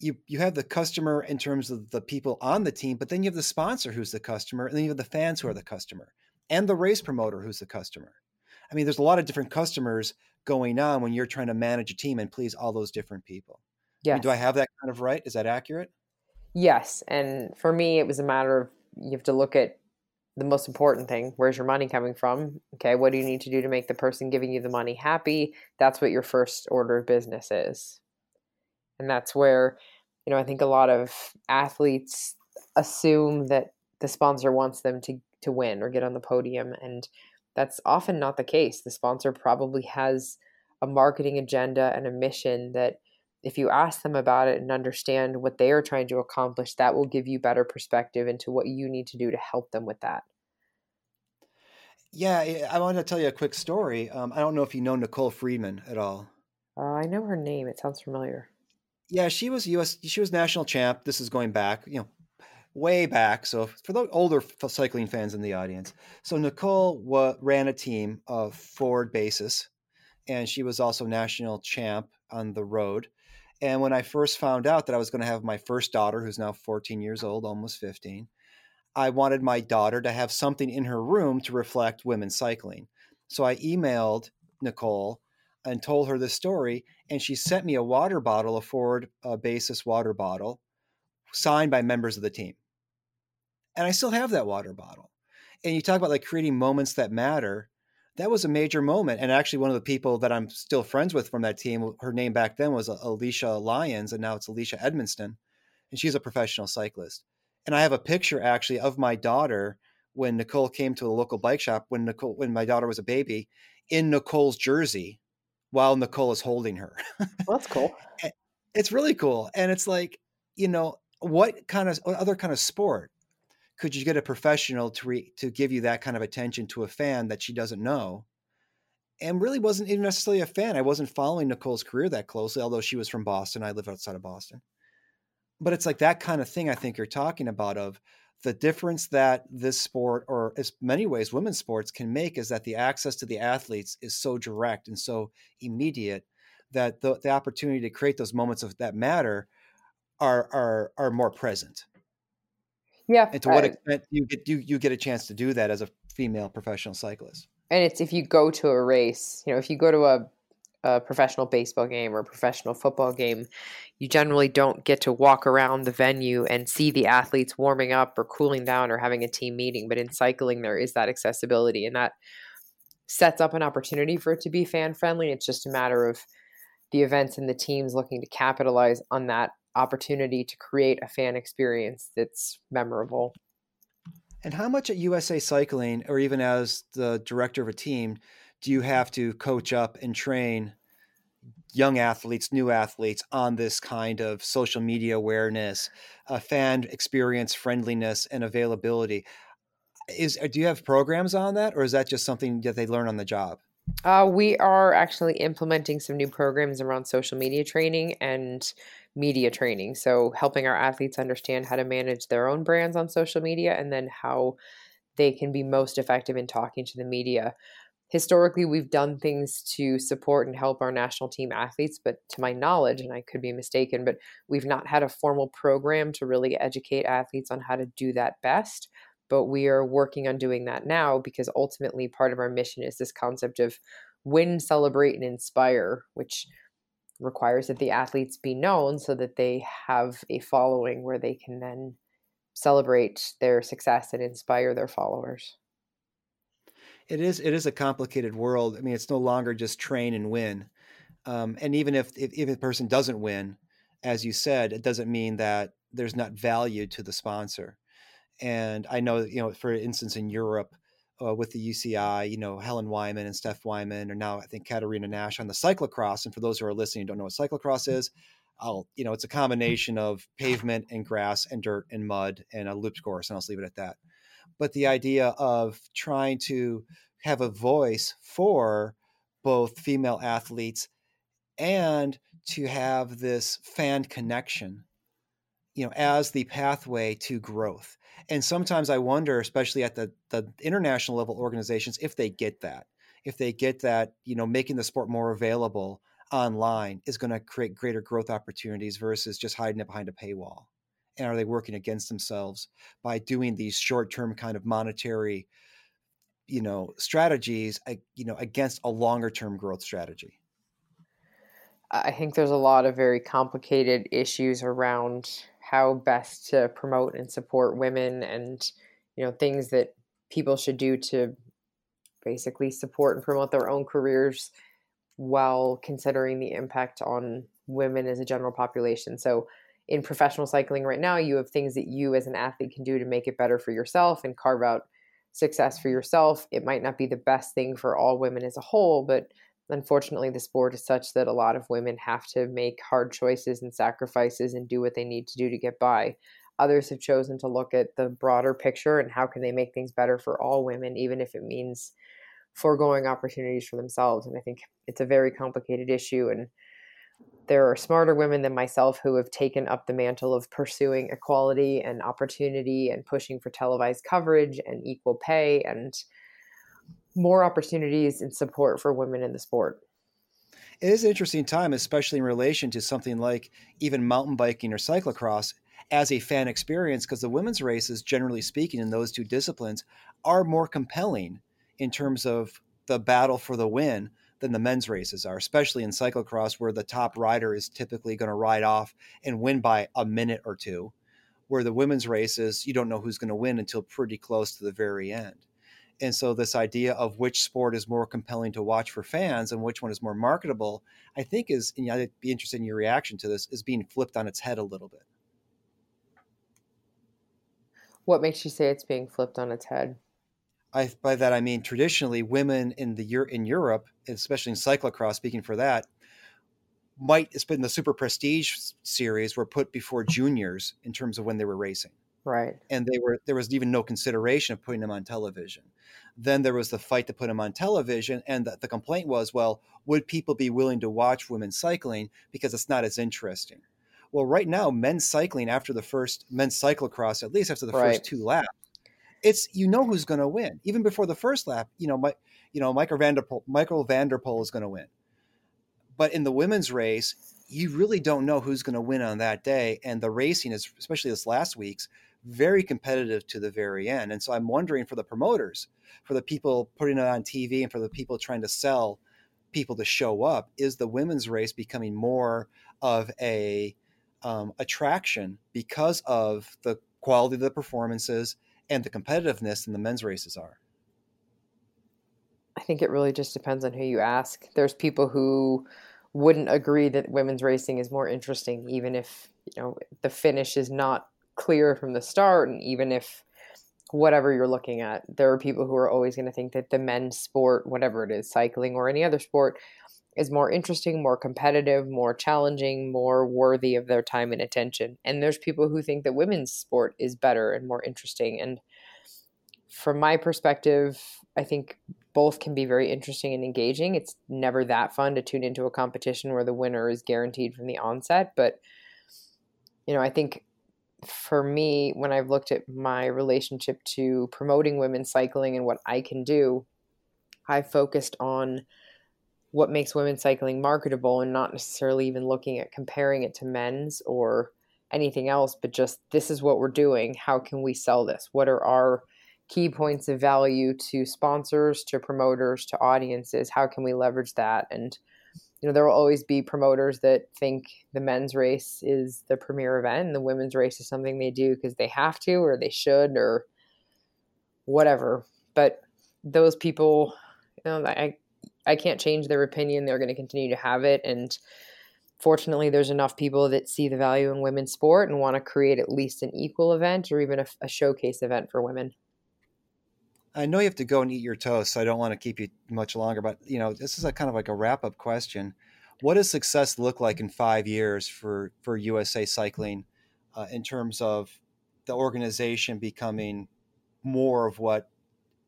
you you have the customer in terms of the people on the team, but then you have the sponsor who's the customer, and then you have the fans who are the customer, and the race promoter who's the customer. I mean, there's a lot of different customers going on when you're trying to manage a team and please all those different people. Yes. I mean, do I have that kind of right? Is that accurate? Yes. And for me, it was a matter of you have to look at the most important thing where's your money coming from? Okay. What do you need to do to make the person giving you the money happy? That's what your first order of business is. And that's where, you know, I think a lot of athletes assume that the sponsor wants them to, to win or get on the podium. And that's often not the case. The sponsor probably has a marketing agenda and a mission that if you ask them about it and understand what they are trying to accomplish, that will give you better perspective into what you need to do to help them with that. Yeah, I wanted to tell you a quick story. Um, I don't know if you know Nicole Freedman at all. Uh, I know her name. It sounds familiar. Yeah, she was U.S. She was national champ. This is going back, you know, way back. So for the older cycling fans in the audience, so Nicole ran a team of Ford basis, and she was also national champ on the road. And when I first found out that I was going to have my first daughter, who's now 14 years old, almost 15, I wanted my daughter to have something in her room to reflect women's cycling. So I emailed Nicole and told her this story, and she sent me a water bottle, a Ford uh, Basis water bottle, signed by members of the team. And I still have that water bottle. And you talk about like creating moments that matter that was a major moment. And actually, one of the people that I'm still friends with from that team, her name back then was uh, Alicia Lyons, and now it's Alicia Edmonston, and she's a professional cyclist. And I have a picture actually of my daughter when Nicole came to a local bike shop when Nicole when my daughter was a baby in Nicole's jersey while Nicole is holding her. Well, that's cool. *laughs* it's really cool, and it's like you know what kind of what other kind of sport could you get a professional to re, to give you that kind of attention to a fan that she doesn't know? And really wasn't even necessarily a fan i wasn't following nicole's career that closely although she was from boston i live outside of boston. But it's like that kind of thing i think you're talking about of the difference that this sport or as many ways women's sports can make is that the access to the athletes is so direct and so immediate that the, the opportunity to create those moments of that matter are are are more present yeah. And to what uh, extent you get you you get a chance to do that as a female professional cyclist? And it's if you go to a race, you know, if you go to a a professional baseball game or a professional football game, you generally don't get to walk around the venue and see the athletes warming up or cooling down or having a team meeting. But in cycling, there is that accessibility, and that sets up an opportunity for it to be fan friendly. It's just a matter of the events and the teams looking to capitalize on that opportunity to create a fan experience that's memorable. And how much at USA Cycling, or even as the director of a team, do you have to coach up and train young athletes, new athletes on this kind of social media awareness, uh, fan experience friendliness, and availability? Is do you have programs on that, or is that just something that they learn on the job? Uh, we are actually implementing some new programs around social media training and media training. So, helping our athletes understand how to manage their own brands on social media and then how they can be most effective in talking to the media. Historically, we've done things to support and help our national team athletes, but to my knowledge, and I could be mistaken, but we've not had a formal program to really educate athletes on how to do that best. But we are working on doing that now because ultimately part of our mission is this concept of win, celebrate, and inspire, which requires that the athletes be known so that they have a following where they can then celebrate their success and inspire their followers. It is it is a complicated world. I mean, it's no longer just train and win. Um, and even if, if if a person doesn't win, as you said, it doesn't mean that there's not value to the sponsor. And I know, you know, for instance, in Europe, uh, with the UCI, you know, Helen Wyman and Steph Wyman, or now I think Katerina Nash on the cyclocross. And for those who are listening don't know what cyclocross is, I'll, you know, it's a combination of pavement and grass and dirt and mud and a looped course, and I'll just leave it at that. But the idea of trying to have a voice for both female athletes and to have this fan connection, you know, as the pathway to growth and sometimes I wonder, especially at the the international level organizations, if they get that, if they get that, you know, making the sport more available online is going to create greater growth opportunities versus just hiding it behind a paywall? And are they working against themselves by doing these short-term kind of monetary, you know, strategies, uh, you know, against a longer-term growth strategy? I think there's a lot of very complicated issues around how best to promote and support women and you know things that people should do to basically support and promote their own careers while considering the impact on women as a general population. So in professional cycling right now, you have things that you as an athlete can do to make it better for yourself and carve out success for yourself. It might not be the best thing for all women as a whole, but unfortunately the sport is such that a lot of women have to make hard choices and sacrifices and do what they need to do to get by. Others have chosen to look at the broader picture and how can they make things better for all women even if it means foregoing opportunities for themselves and i think it's a very complicated issue and there are smarter women than myself who have taken up the mantle of pursuing equality and opportunity and pushing for televised coverage and equal pay and more opportunities and support for women in the sport. It is an interesting time, especially in relation to something like even mountain biking or cyclocross as a fan experience, because the women's races, generally speaking, in those two disciplines, are more compelling in terms of the battle for the win than the men's races are, especially in cyclocross, where the top rider is typically going to ride off and win by a minute or two. Where the women's races, you don't know who's going to win until pretty close to the very end. And so, this idea of which sport is more compelling to watch for fans and which one is more marketable, I think is, and I'd be interested in your reaction to this, is being flipped on its head a little bit. What makes you say it's being flipped on its head? I, by that I mean traditionally women in the in Europe, especially in cyclocross, speaking for that, might it's been the super prestige series were put before juniors in terms of when they were racing. Right. And they were there was even no consideration of putting them on television. Then there was the fight to put them on television, and the, the complaint was, well, would people be willing to watch women cycling because it's not as interesting? Well, right now, men's cycling after the first men's cyclocross, at least after the right. first two laps, it's you know who's going to win even before the first lap. You know, my, you know Michael van der Poel, Michael van der Poel is going to win, but in the women's race, you really don't know who's going to win on that day, and the racing is especially this last week's very competitive to the very end. And so I'm wondering for the promoters, for the people putting it on TV, and for the people trying to sell people to show up, is the women's race becoming more of a um, attraction because of the quality of the performances and the competitiveness than the men's races are? I think it really just depends on who you ask. There's people who wouldn't agree that women's racing is more interesting, even if you know the finish is not clear from the start, and even if whatever you're looking at, there are people who are always going to think that the men's sport, whatever it is, cycling or any other sport, is more interesting, more competitive, more challenging, more worthy of their time and attention. And there's people who think that women's sport is better and more interesting. And from my perspective, I think both can be very interesting and engaging. It's never that fun to tune into a competition where the winner is guaranteed from the onset. But, you know, I think for me, when I've looked at my relationship to promoting women's cycling and what I can do, I focused on what makes women's cycling marketable and not necessarily even looking at comparing it to men's or anything else, but just this is what we're doing. How can we sell this? What are our key points of value to sponsors, to promoters, to audiences? How can we leverage that? And you know, there will always be promoters that think the men's race is the premier event and the women's race is something they do because they have to or they should or whatever. But those people, you know, I I can't change their opinion. They're going to continue to have it. And fortunately, there's enough people that see the value in women's sport and want to create at least an equal event or even a, a showcase event for women. I know you have to go and eat your toast, so I don't want to keep you much longer. But you know, this is a kind of like a wrap up question. What does success look like in five years for for USA Cycling uh, in terms of the organization becoming more of what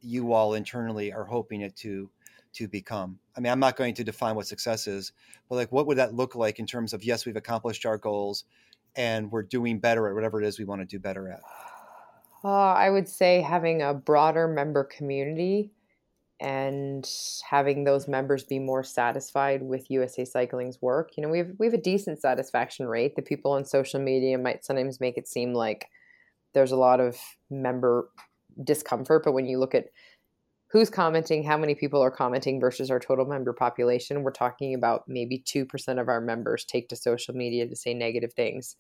you all internally are hoping it to to become? I mean, I'm not going to define what success is, but like, what would that look like in terms of yes, we've accomplished our goals, and we're doing better at whatever it is we want to do better at? Uh, I would say having a broader member community and having those members be more satisfied with USA Cycling's work. You know, we have we have a decent satisfaction rate. The people on social media might sometimes make it seem like there's a lot of member discomfort, but when you look at who's commenting, how many people are commenting versus our total member population, we're talking about maybe 2% of our members take to social media to say negative things.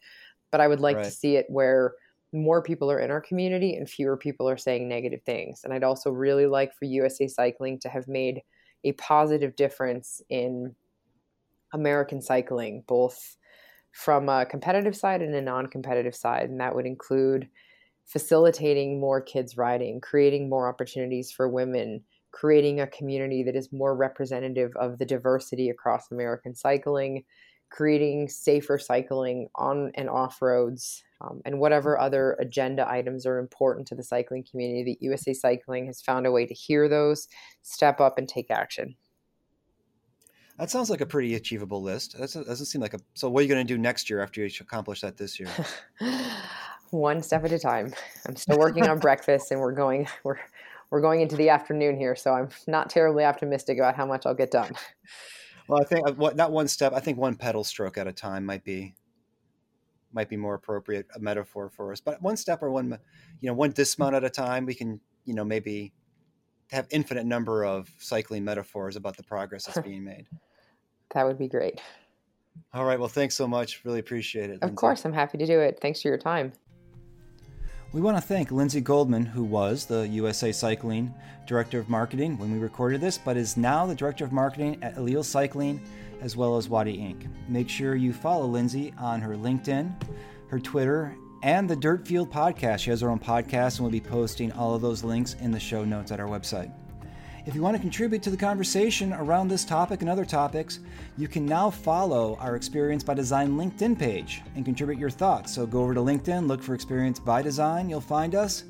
But I would like right. to see it where more people are in our community and fewer people are saying negative things. And I'd also really like for USA Cycling to have made a positive difference in American cycling, both from a competitive side and a non competitive side. And that would include facilitating more kids riding, creating more opportunities for women, creating a community that is more representative of the diversity across American cycling, creating safer cycling on and off roads, um, and whatever other agenda items are important to the cycling community. That USA Cycling has found a way to hear those, step up, and take action. That sounds like a pretty achievable list. That doesn't seem like a. So, what are you going to do next year after you accomplish that this year? *laughs* one step at a time. I'm still working on breakfast, and we're going *laughs* we're we're going into the afternoon here, so I'm not terribly optimistic about how much I'll get done. Well, I think uh, what not one step. I think one pedal stroke at a time might be might be more appropriate a metaphor for us. But one step or one you know one dismount at a time, we can you know maybe have infinite number of cycling metaphors about the progress that's being made. That would be great. All right. Well, thanks so much. Really appreciate it. Of Lindsay. course, I'm happy to do it. Thanks for your time. We want to thank Lindsay Goldman, who was the USA Cycling Director of Marketing when we recorded this, but is now the Director of Marketing at Eliel Cycling as well as Wattie Ink. Make sure you follow Lindsay on her LinkedIn, her Twitter, and the Dirtfield podcast. She has her own podcast, and we'll be posting all of those links in the show notes at our website. If you want to contribute to the conversation around this topic and other topics, you can now follow our Experience by Design LinkedIn page and contribute your thoughts. So go over to LinkedIn, look for Experience by Design, you'll find us.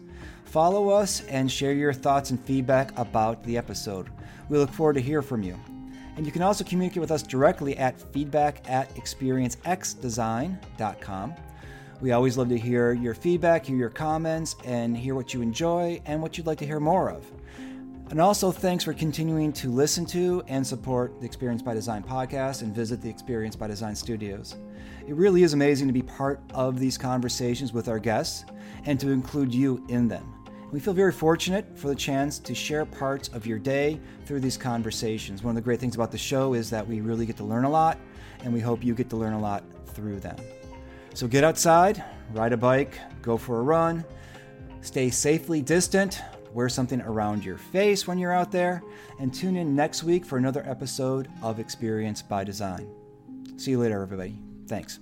Follow us and share your thoughts and feedback about the episode. We look forward to hear from you. And you can also communicate with us directly at feedback at experiencexdesign.com. We always love to hear your feedback, hear your comments, and hear what you enjoy and what you'd like to hear more of. And also, thanks for continuing to listen to and support the Experience by Design podcast and visit the Experience by Design studios. It really is amazing to be part of these conversations with our guests and to include you in them. We feel very fortunate for the chance to share parts of your day through these conversations. One of the great things about the show is that we really get to learn a lot, and we hope you get to learn a lot through them. So get outside, ride a bike, go for a run, stay safely distant wear something around your face when you're out there, and tune in next week for another episode of Experience by Design. See you later, everybody. Thanks.